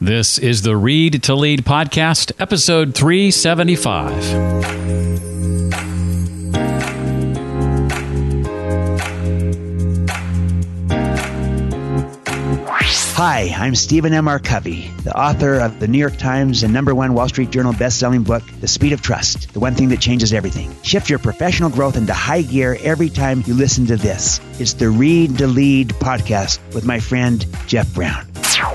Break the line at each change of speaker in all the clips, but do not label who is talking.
This is the Read to Lead podcast, episode 375.
Hi, I'm Stephen M. R. Covey, the author of the New York Times and number one Wall Street Journal best-selling book, The Speed of Trust, the one thing that changes everything. Shift your professional growth into high gear every time you listen to this. It's the Read to Lead podcast with my friend Jeff Brown.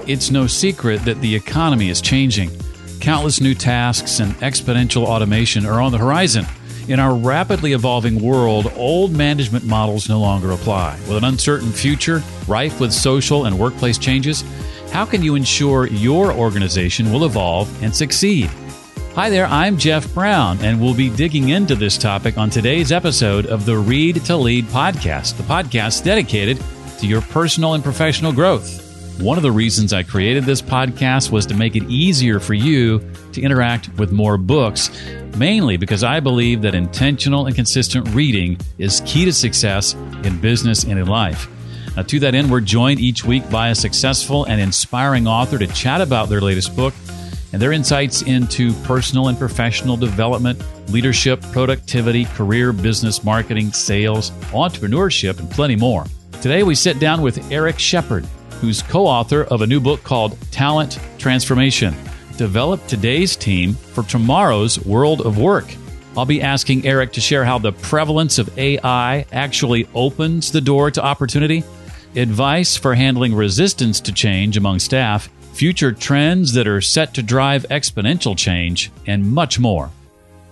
It's no secret that the economy is changing. Countless new tasks and exponential automation are on the horizon. In our rapidly evolving world, old management models no longer apply. With an uncertain future, rife with social and workplace changes, how can you ensure your organization will evolve and succeed? Hi there, I'm Jeff Brown, and we'll be digging into this topic on today's episode of the Read to Lead podcast, the podcast dedicated to your personal and professional growth. One of the reasons I created this podcast was to make it easier for you to interact with more books, mainly because I believe that intentional and consistent reading is key to success in business and in life. Now, to that end, we're joined each week by a successful and inspiring author to chat about their latest book and their insights into personal and professional development, leadership, productivity, career, business, marketing, sales, entrepreneurship, and plenty more. Today, we sit down with Eric Shepherd who's co author of a new book called Talent Transformation Develop Today's Team for Tomorrow's World of Work. I'll be asking Eric to share how the prevalence of AI actually opens the door to opportunity, advice for handling resistance to change among staff, future trends that are set to drive exponential change, and much more.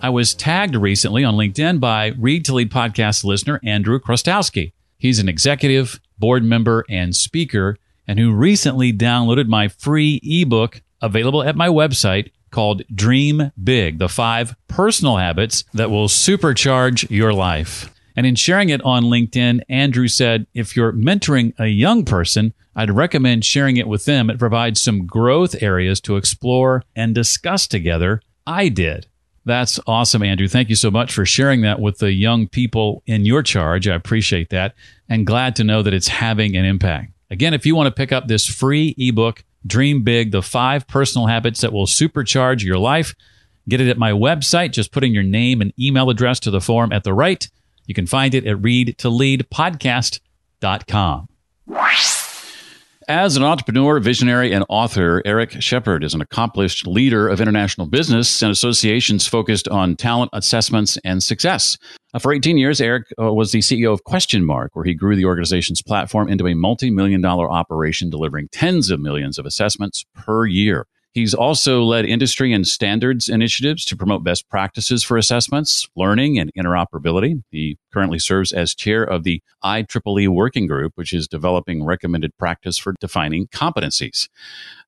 I was tagged recently on LinkedIn by Read to Lead podcast listener Andrew Krostowski. He's an executive, board member, and speaker and who recently downloaded my free ebook available at my website called Dream Big The Five Personal Habits That Will Supercharge Your Life. And in sharing it on LinkedIn, Andrew said, if you're mentoring a young person, I'd recommend sharing it with them. It provides some growth areas to explore and discuss together. I did. That's awesome, Andrew. Thank you so much for sharing that with the young people in your charge. I appreciate that and glad to know that it's having an impact. Again, if you want to pick up this free ebook, Dream Big, the five personal habits that will supercharge your life, get it at my website. Just put in your name and email address to the form at the right. You can find it at readtoleadpodcast.com. As an entrepreneur, visionary, and author, Eric Shepherd is an accomplished leader of international business and associations focused on talent assessments and success. Uh, for 18 years, Eric uh, was the CEO of Questionmark, where he grew the organization's platform into a multi million dollar operation delivering tens of millions of assessments per year. He's also led industry and standards initiatives to promote best practices for assessments, learning, and interoperability. He currently serves as chair of the IEEE Working Group, which is developing recommended practice for defining competencies.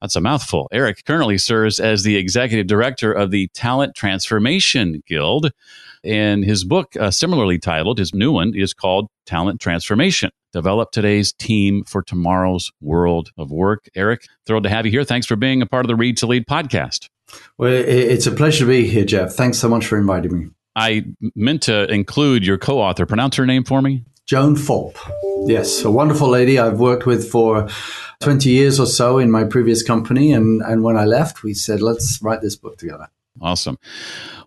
That's a mouthful. Eric currently serves as the executive director of the Talent Transformation Guild. And his book, uh, similarly titled, his new one, is called Talent Transformation develop today's team for tomorrow's world of work. Eric, thrilled to have you here. Thanks for being a part of the Read to Lead podcast.
Well, it's a pleasure to be here, Jeff. Thanks so much for inviting me.
I meant to include your co author. Pronounce her name for me.
Joan Phaup. Yes, a wonderful lady I've worked with for 20 years or so in my previous company. And, and when I left, we said, let's write this book together.
Awesome.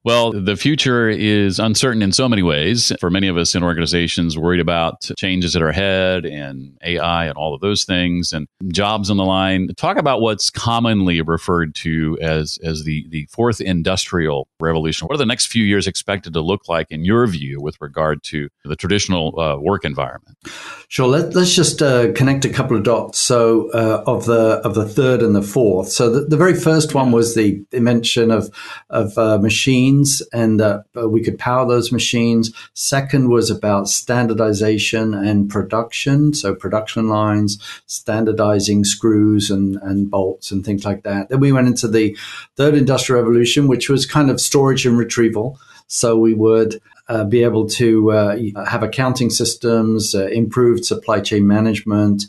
Well, the future is uncertain in so many ways. For many of us in organizations, worried about changes that are ahead and AI and all of those things and jobs on the line. Talk about what's commonly referred to as, as the, the fourth industrial revolution. What are the next few years expected to look like, in your view, with regard to the traditional uh, work environment?
Sure. Let, us just uh, connect a couple of dots. So, uh, of the of the third and the fourth. So, the, the very first one was the dimension of of uh, machines and uh, we could power those machines. Second was about standardization and production. So production lines, standardizing screws and, and bolts and things like that. Then we went into the third industrial revolution, which was kind of storage and retrieval. So we would uh, be able to uh, have accounting systems, uh, improved supply chain management.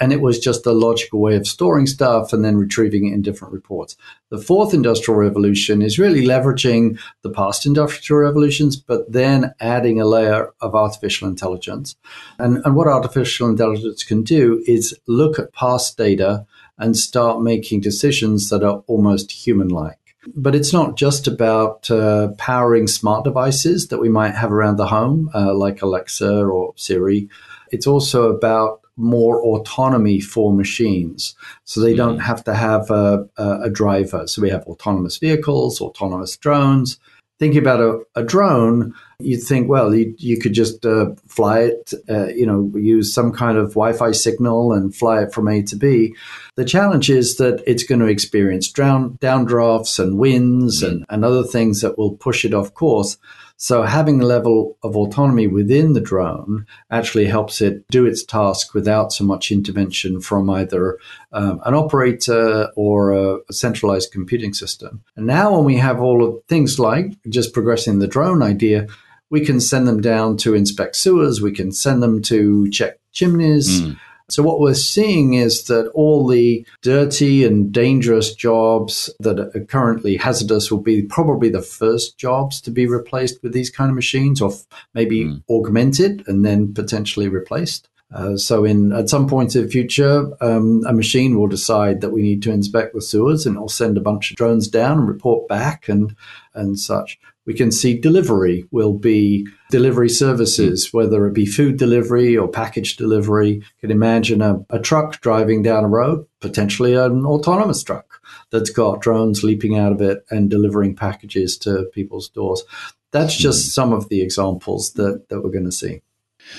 And it was just a logical way of storing stuff and then retrieving it in different reports. The fourth industrial revolution is really leveraging the past industrial revolutions, but then adding a layer of artificial intelligence. And, and what artificial intelligence can do is look at past data and start making decisions that are almost human like. But it's not just about uh, powering smart devices that we might have around the home, uh, like Alexa or Siri. It's also about more autonomy for machines. So they don't mm. have to have a, a, driver. So we have autonomous vehicles, autonomous drones. Thinking about a, a drone, you'd think, well, you, you could just uh, fly it, uh, you know, use some kind of Wi Fi signal and fly it from A to B. The challenge is that it's going to experience down, downdrafts and winds and, and other things that will push it off course. So having a level of autonomy within the drone actually helps it do its task without so much intervention from either um, an operator or a, a, centralized computing system. And now when we have all of things like just progressing the drone idea, we can send them down to inspect sewers, we can send them to check chimneys. Mm so, what we're seeing is that all the dirty and dangerous jobs that are currently hazardous will be probably the first jobs to be replaced with these kind of machines, or maybe mm. augmented and then potentially replaced. Uh, so, in at some point in the future, um, a machine will decide that we need to inspect the sewers, and it'll send a bunch of drones down and report back and and such we can see delivery will be delivery services, whether it be food delivery or package delivery. You can imagine a, a, truck driving down a road, potentially an autonomous truck that's got drones leaping out of it and delivering packages to people's doors. That's just hmm. some of the examples that, that we're going to see.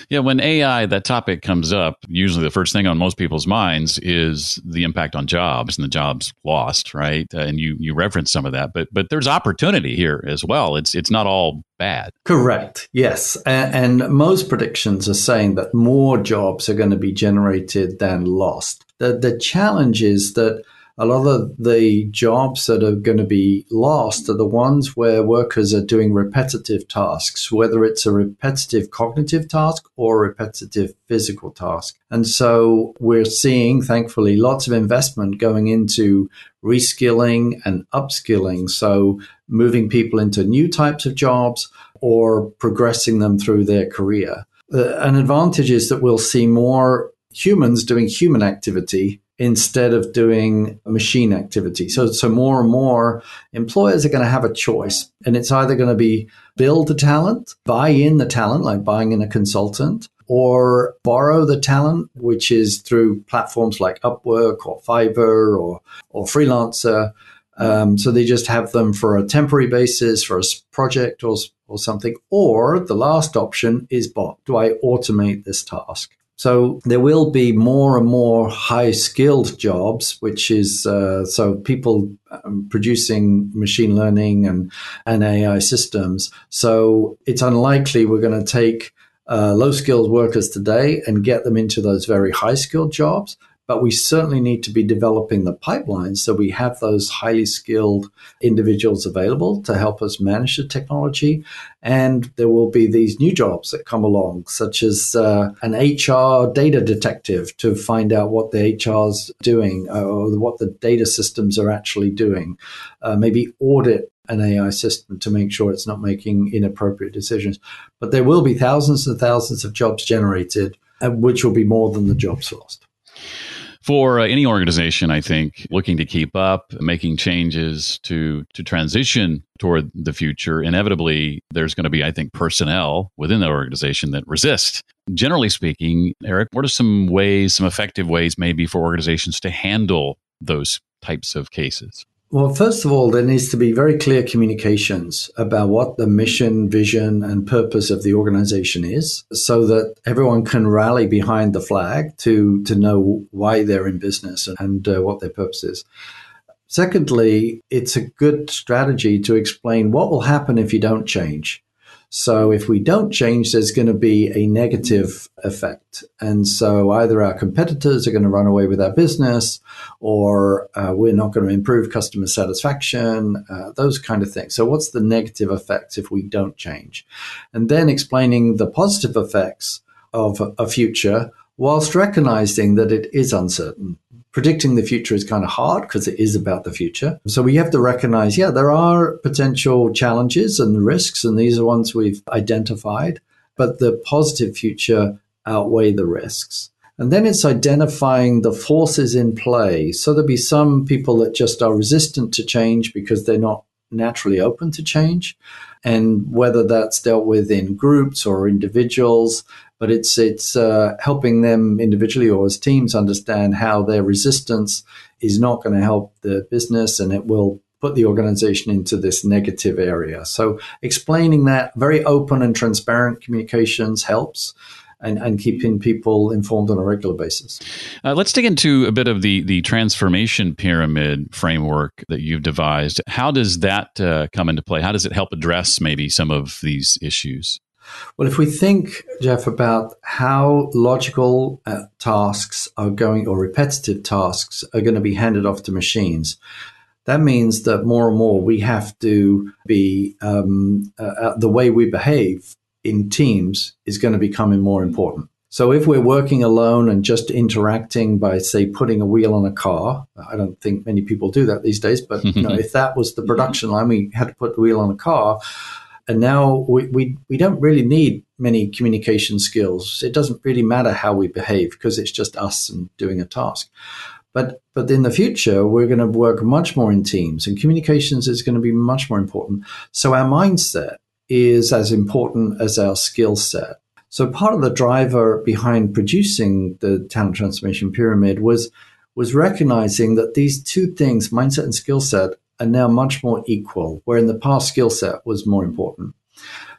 Yeah, when AI, that topic comes up, usually the first thing on most people's minds is the impact on jobs and the jobs lost, right? Uh, and you you reference some of that, but but there's opportunity here as well. It's it's not all bad.
Correct. Yes, and, and most predictions are saying that more jobs are going to be generated than lost. The the challenge is that a lot of the jobs that are going to be lost are the ones where workers are doing repetitive tasks, whether it's a repetitive cognitive task or a repetitive physical task. And so we're seeing, thankfully, lots of investment going into reskilling and upskilling. So moving people into new types of jobs or progressing them through their career. Uh, an advantage is that we'll see more humans doing human activity instead of doing machine activity. So, so more and more employers are going to have a choice, and it's either going to be build the talent, buy in the talent, like buying in a consultant, or borrow the talent, which is through platforms like Upwork or Fiverr or or Freelancer. Um, so they just have them for a temporary basis for a project or or something. Or the last option is bot. Do I automate this task? So there will be more and more high skilled jobs, which is uh, so people um, producing machine learning and, and AI systems. So it's unlikely we're going to take uh, low skilled workers today and get them into those very high skilled jobs but we certainly need to be developing the pipeline so we have those highly skilled individuals available to help us manage the technology. And there will be these new jobs that come along, such as uh, an HR data detective to find out what the HR's doing or what the data systems are actually doing. Uh, maybe audit an AI system to make sure it's not making inappropriate decisions. But there will be thousands and thousands of jobs generated, uh, which will be more than the jobs lost
for uh, any organization, I think, looking to keep up, making changes to to transition toward the future, inevitably there's going to be, I think, personnel within the organization that resist. Generally speaking, Eric, what are some ways, some effective ways, maybe for organizations to handle those types of cases?
Well, first of all, there needs to be very clear communications about what the mission, vision, and purpose of the organization is so that everyone can rally behind the flag to, to know why they're in business and uh, what their purpose is. Secondly, it's a good strategy to explain what will happen if you don't change. So if we don't change, there's going to be a negative effect. And so either our competitors are going to run away with our business or uh, we're not going to improve customer satisfaction, uh, those kind of things. So what's the negative effect if we don't change? And then explaining the positive effects of a future whilst recognizing that it is uncertain predicting the future is kind of hard because it is about the future. So we have to recognize, yeah, there are potential challenges and risks, and these are ones we've identified, but the positive future outweigh the risks. And then it's identifying the forces in play. So there'll be some people that just are resistant to change because they're not naturally open to change. And whether that's dealt with in groups or individuals, but it's it's uh, helping them individually or as teams understand how their resistance is not going to help the business and it will put the organization into this negative area. So explaining that very open and transparent communications helps. And, and, keeping people informed on a regular basis.
Uh, let's dig into a bit of the the transformation pyramid framework that you've devised. How does that uh, come into play? How does it help address maybe some of these issues?
Well, if we think, Jeff, about how logical uh, tasks are going or repetitive tasks are going to be handed off to machines, that means that more and more we have to be um, uh, uh, the way we behave in teams is going to become more important. So if we're working alone and just interacting by, say, putting a wheel on a car, I don't think many people do that these days. But you know, if that was the production line, we had to put the wheel on a car. And now we, we, we don't really need many communication skills. It doesn't really matter how we behave because it's just us and doing a task. But but in the future, we're going to work much more in teams, and communications is going to be much more important. So our mindset is as important as our skill set. So part of the driver behind producing the talent transformation pyramid was was recognizing that these two things, mindset and skill set, are now much more equal, where in the past skill set was more important.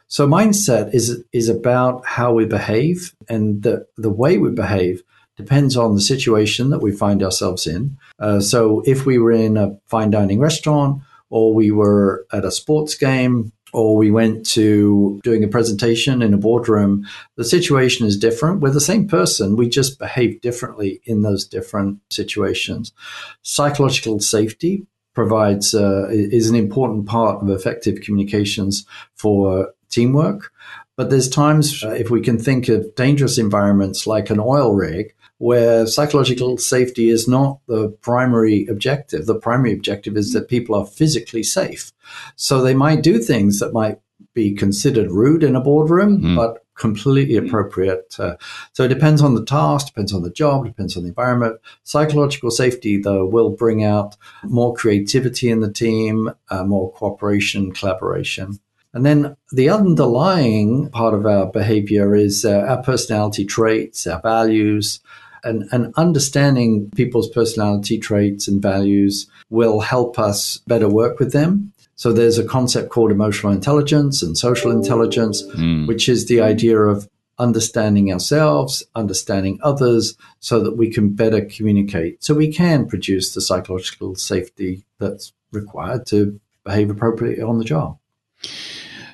So mindset is is about how we behave and the the way we behave depends on the situation that we find ourselves in. Uh, so if we were in a fine dining restaurant, or we were at a sports game, or we went to doing a presentation in a boardroom, the situation is different. We're the same person, we just behave differently in those different situations. Psychological safety provides uh, is an important part of effective communications for teamwork. But there's times, uh, if we can think of dangerous environments like an oil rig, where psychological safety is not the primary objective. The primary objective is that people are physically safe. So they might do things that might be considered rude in a boardroom, mm. but completely appropriate. Uh, so it depends on the task, depends on the job, depends on the environment. Psychological safety, though, will bring out more creativity in the team, uh, more cooperation, collaboration. And then the underlying part of our behavior is uh, our personality traits, our values, and, and understanding people's personality traits and values will help us better work with them. So there's a concept called emotional intelligence and social intelligence, mm. which is the idea of understanding ourselves, understanding others, so that we can better communicate. So we can produce the psychological safety that's required to behave appropriately on the job.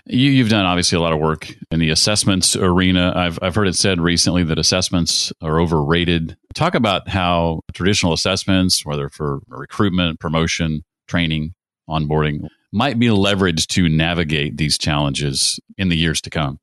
You, have done obviously a lot of work in the assessments arena. I've, I've heard it said recently that assessments are overrated. Talk about how traditional assessments, whether for recruitment, promotion, training, onboarding, might be leveraged to navigate these challenges in the years to come.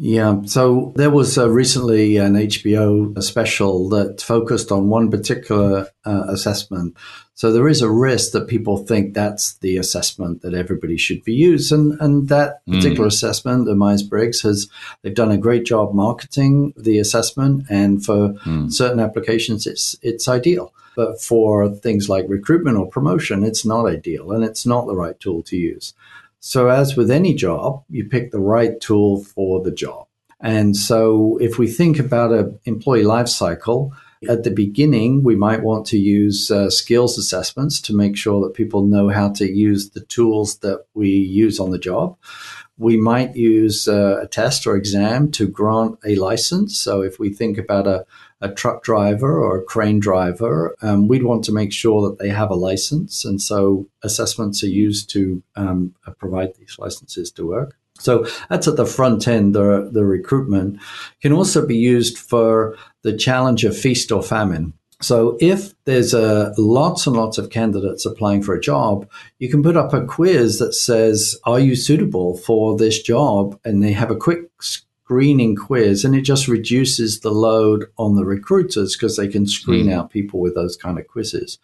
Yeah, so there was uh, recently an HBO special that focused on one particular uh, assessment. So there is a risk that people think that's the assessment that everybody should be used, and and that hmm. particular mm. assessment, the Myers Briggs, has they've done a great job marketing the assessment, and for mm. certain applications, it's it's ideal. But for things like recruitment or promotion, it's not ideal, and it's not the right tool to use. So, as with any job, you pick the right tool for the job. And so, if we think about an employee life cycle, at the beginning, we might want to use uh, skills assessments to make sure that people know how to use the tools that we use on the job. We might use uh, a test or exam to grant a license. So, if we think about a a truck driver or a crane driver, um, we'd want to make sure that they have a license. And so assessments are used to um, provide these licenses to work. So that's at the front end, the, the recruitment can also be used for the challenge of feast or famine. So if there's uh, lots and lots of candidates applying for a job, you can put up a quiz that says, are you suitable for this job? And they have a quick screening quiz and it just reduces the load on the recruiters because they can screen mm. out people with those kind of quizzes.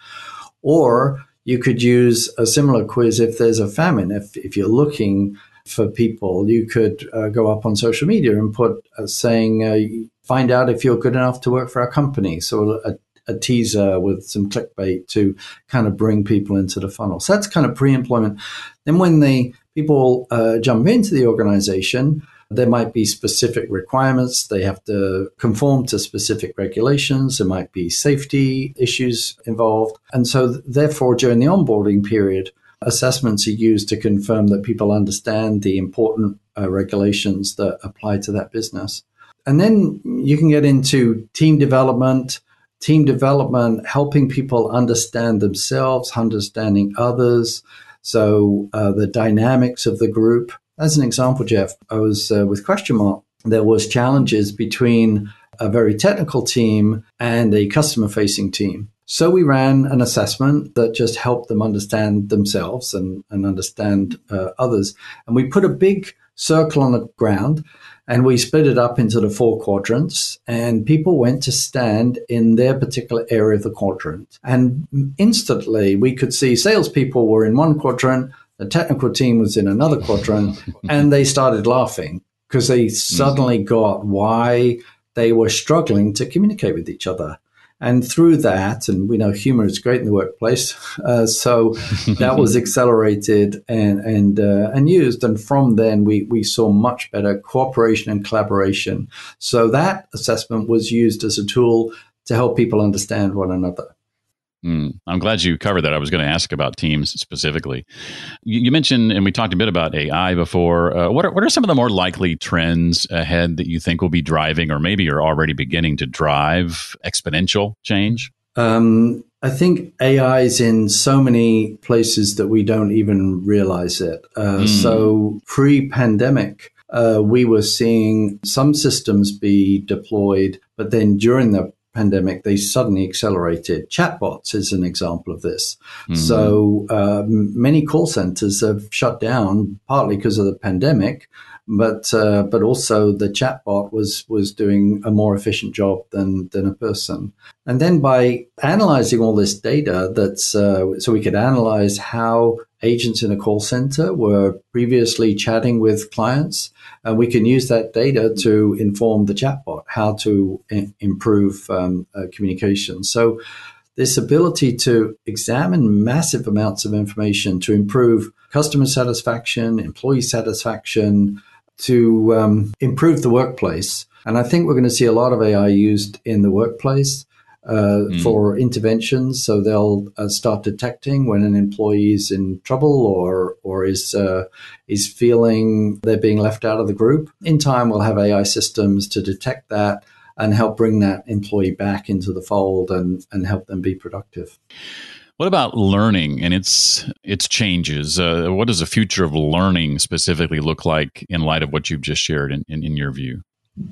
Or you could use a similar quiz if there's a famine. If, if you're looking for people, you could uh, go up on social media and put uh, saying, uh, find out if you're good enough to work for our company. So a, a teaser with some clickbait to kind of bring people into the funnel. So that's kind of pre-employment. Then when the people uh, jump into the organization, there might be specific requirements. They have to conform to specific regulations. There might be safety issues involved. And so, therefore, during the onboarding period, assessments are used to confirm that people understand the important uh, regulations that apply to that business. And then you can get into team development, team development, helping people understand themselves, understanding others. So uh, the dynamics of the group. As an example, Jeff, I was uh, with Questionmark. There was challenges between a very technical team and a customer facing team. So we ran an assessment that just helped them understand themselves and, and understand uh, others. And we put a big circle on the ground and we split it up into the four quadrants and people went to stand in their particular area of the quadrant. And instantly we could see salespeople were in one quadrant, the technical team was in another quadrant, and they started laughing because they suddenly got why they were struggling to communicate with each other. And through that, and we know humor is great in the workplace, uh, so that was accelerated and and uh, and used. And from then, we we saw much better cooperation and collaboration. So that assessment was used as a tool to help people understand one another.
Mm, I'm glad you covered that. I was going to ask about teams specifically. You, you, mentioned, and we talked a bit about AI before. Uh, what, are, what are some of the more likely trends ahead that you think will be driving, or maybe are already beginning to drive exponential change? Um,
I think AI is in so many places that we don't even realize it. Uh, mm. So pre pandemic, uh, we were seeing some systems be deployed, but then during the pandemic, they suddenly accelerated. Chatbots is an example of this. Mm-hmm. So uh, many call centers have shut down partly because of the pandemic, but uh, but also the chatbot was was doing a more efficient job than than a person. And then by analyzing all this data, that's uh, so we could analyze how agents in a call center were previously chatting with clients, and we can use that data to inform the chatbot how to I- improve um, uh, communication. So this ability to examine massive amounts of information to improve customer satisfaction, employee satisfaction, to um, improve the workplace. And I think we're going to see a lot of AI used in the workplace uh, mm. for interventions. So they'll uh, start detecting when an employee is in trouble or or is uh, is feeling they're being left out of the group. In time, we'll have AI systems to detect that and help bring that employee back into the fold and and help them be productive.
What about learning and its its changes? Uh, what does the future of learning specifically look like in light of what you've just shared in, in, in your view?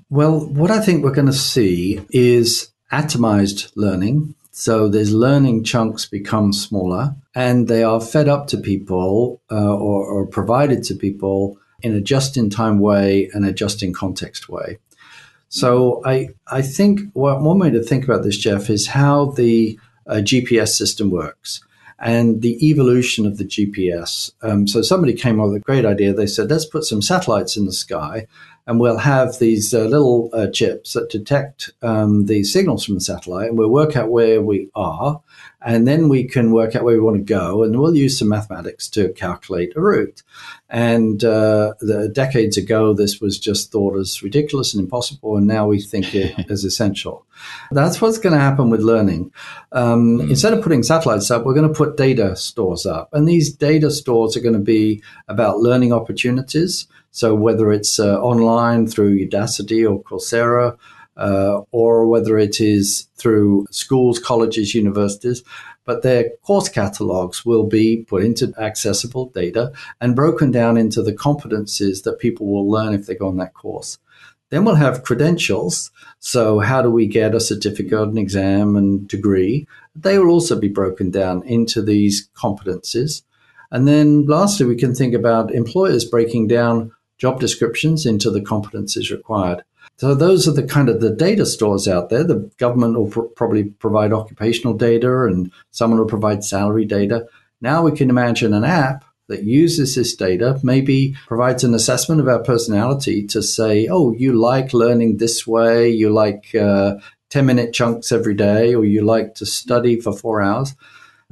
Well, what I think we're going to see is atomized learning. So there's learning chunks become smaller and they are fed up to people uh, or, or provided to people in a just in time way and a just in context way. So I, I think one way to think about this, Jeff, is how the uh, GPS system works and the evolution of the GPS. Um, so somebody came up with a great idea. They said, let's put some satellites in the sky and we'll have these uh, little uh, chips that detect um, the signals from the satellite, and we'll work out where we are, and then we can work out where we want to go, and we'll use some mathematics to calculate a route. And uh, the, decades ago, this was just thought as ridiculous and impossible, and now we think it is essential. That's what's going to happen with learning. Um, mm. Instead of putting satellites up, we're going to put data stores up, and these data stores are going to be about learning opportunities. So whether it's uh, online through Udacity or Coursera, uh, or whether it is through schools, colleges, universities, but their course catalogs will be put into accessible data and broken down into the competencies that people will learn if they go on that course. Then we'll have credentials. So, how do we get a certificate, an exam, and degree? They will also be broken down into these competencies. And then lastly, we can think about employers breaking down job descriptions into the competencies required. So those are the kind of the data stores out there. The government will pr- probably provide occupational data and someone will provide salary data. Now we can imagine an app that uses this data, maybe provides an assessment of our personality to say, oh, you like learning this way, you like uh, 10 minute chunks every day, or you like to study for four hours.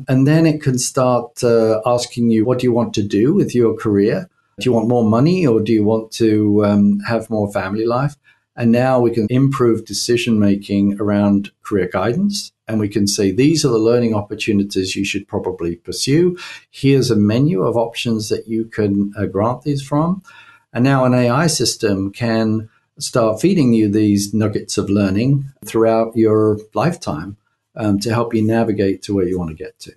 And then it can start uh, asking you, what do you want to do with your career? Do you want more money or do you want to um, have more family life? And now we can improve decision making around career guidance. And we can say, these are the learning opportunities you should probably pursue. Here's a menu of options that you can uh, grant these from. And now an AI system can start feeding you these nuggets of learning throughout your lifetime um, to help you navigate to where you want to get to.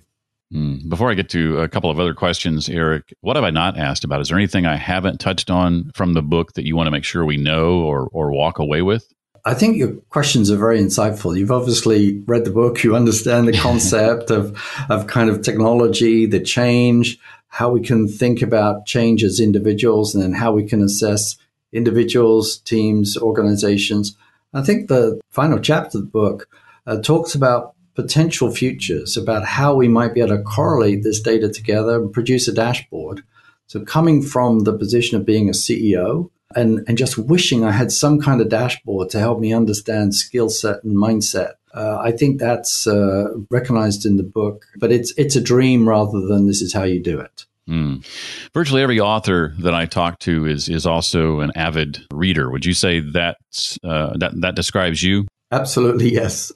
Mm. Before I get to a couple of other questions, Eric, what have I not asked about? Is there anything I haven't touched on from the book that you want to make sure we know or, or walk away with?
I think your questions are very insightful. You've obviously read the book. You understand the concept of, of kind of technology, the change, how we can think about change as individuals, and then how we can assess individuals, teams, organizations. I think the final chapter of the book uh, talks about potential futures about how we might be able to correlate this data together and produce a dashboard. So, coming from the position of being a CEO and, and just wishing I had some kind of dashboard to help me understand skill set and mindset. Uh, I think that's uh, recognized in the book, but it's it's a dream rather than this is how you do it. Mm.
Virtually every author that I talk to is is also an avid reader. Would you say that uh, that that describes you?
Absolutely, yes.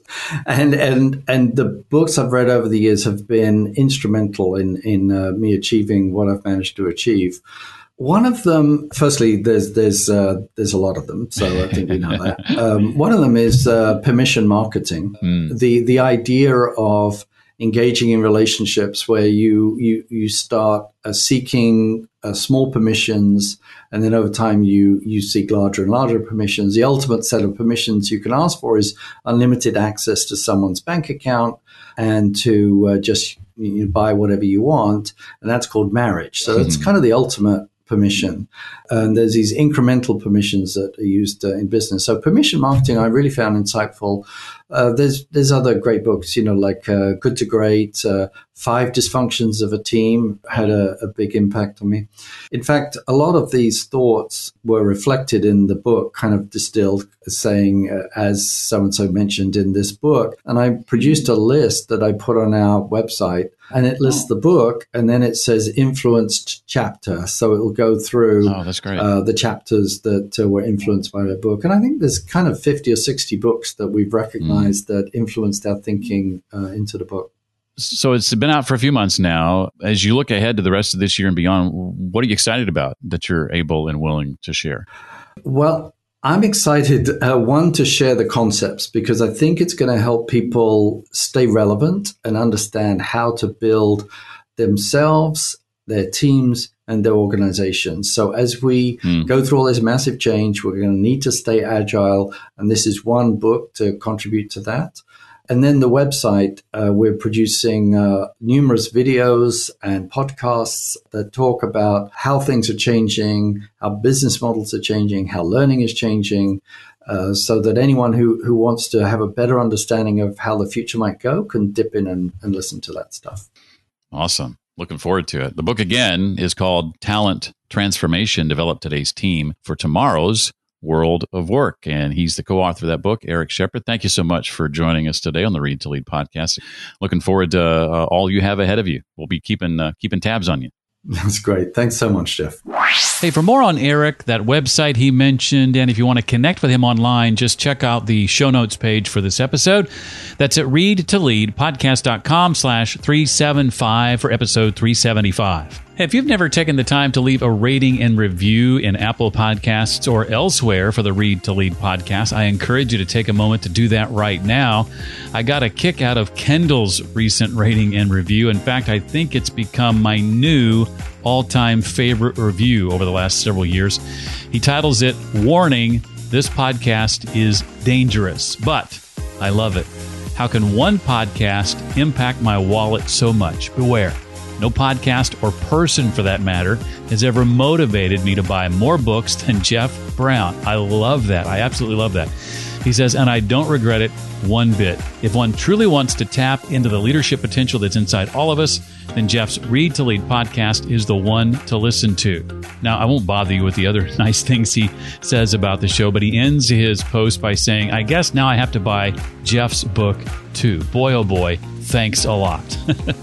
And and and the books I've read over the years have been instrumental in in uh, me achieving what I've managed to achieve. One of them, firstly, there's there's uh, there's a lot of them, so I think we know that. Um, one of them is uh, permission marketing. Mm. The the idea of engaging in relationships where you you you start uh, seeking uh, small permissions, and then over time you you seek larger and larger permissions. The ultimate set of permissions you can ask for is unlimited access to someone's bank account and to uh, just you know, buy whatever you want, and that's called marriage. So mm-hmm. it's kind of the ultimate permission. And there's these incremental permissions that are used uh, in business. So permission marketing, I really found insightful. Uh, there's there's other great books, you know, like uh, Good to Great, uh, Five Dysfunctions of a Team had a, a, big impact on me. In fact, a lot of these thoughts were reflected in the book, kind of distilled, saying, uh, as so and so mentioned in this book. And I produced a list that I put on our website and it lists the book and then it says influenced chapter so it will go through
oh, that's great. Uh,
the chapters that uh, were influenced by the book and i think there's kind of 50 or 60 books that we've recognized mm. That influenced our thinking uh, into the book.
So it's been out for a few months now. As you look ahead to the rest of this year and beyond what are you excited about that you're able and willing to share?
Well I'm excited, uh, one, to share the concepts because I think it's going to help people stay relevant and understand how to build themselves, their teams, and their organizations. So as we mm. go through all this massive change, we're going to need to stay agile. And this is one book to contribute to that. And then the website, uh, we're producing uh, numerous videos and podcasts that talk about how things are changing, how business models are changing, how learning is changing, uh, so that anyone who, who wants to have a better understanding of how the future might go can dip in and, and listen to that stuff.
Awesome. Looking forward to it. The book again is called Talent Transformation Develop Today's Team for Tomorrow's world of work. And he's the co author of that book, Eric Shepherd. Thank you so much for joining us today on the Read to Lead podcast. Looking forward to uh, all you have ahead of you. We'll be keeping, uh, keeping tabs on you.
That's great. Thanks so much, Jeff.
Hey, for more on Eric, that website he mentioned, and if you want to connect with him online, just check out the show notes page for this episode. That's at readtoleadpodcast.com slash 375 for episode 375. If you've never taken the time to leave a rating and review in Apple Podcasts or elsewhere for the Read to Lead podcast, I encourage you to take a moment to do that right now. I got a kick out of Kendall's recent rating and review. In fact, I think it's become my new all time favorite review over the last several years. He titles it Warning This Podcast is Dangerous, but I love it. How can one podcast impact my wallet so much? Beware. No podcast or person for that matter has ever motivated me to buy more books than Jeff Brown. I love that. I absolutely love that. He says, and I don't regret it one bit. If one truly wants to tap into the leadership potential that's inside all of us, then Jeff's Read to Lead podcast is the one to listen to. Now, I won't bother you with the other nice things he says about the show, but he ends his post by saying, I guess now I have to buy Jeff's book too. Boy, oh boy, thanks a lot.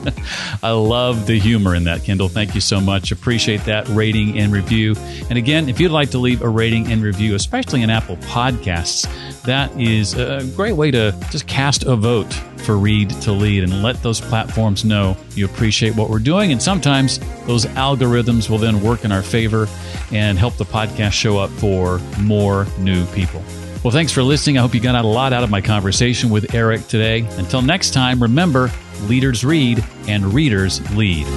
I love the humor in that, Kendall. Thank you so much. Appreciate that rating and review. And again, if you'd like to leave a rating and review, especially in Apple Podcasts, that is a great way to just cast a vote for Read to Lead and let those platforms know you appreciate what we're doing. And sometimes those algorithms will then work in our favor and help the podcast show up for more new people. Well, thanks for listening. I hope you got a lot out of my conversation with Eric today. Until next time, remember leaders read and readers lead.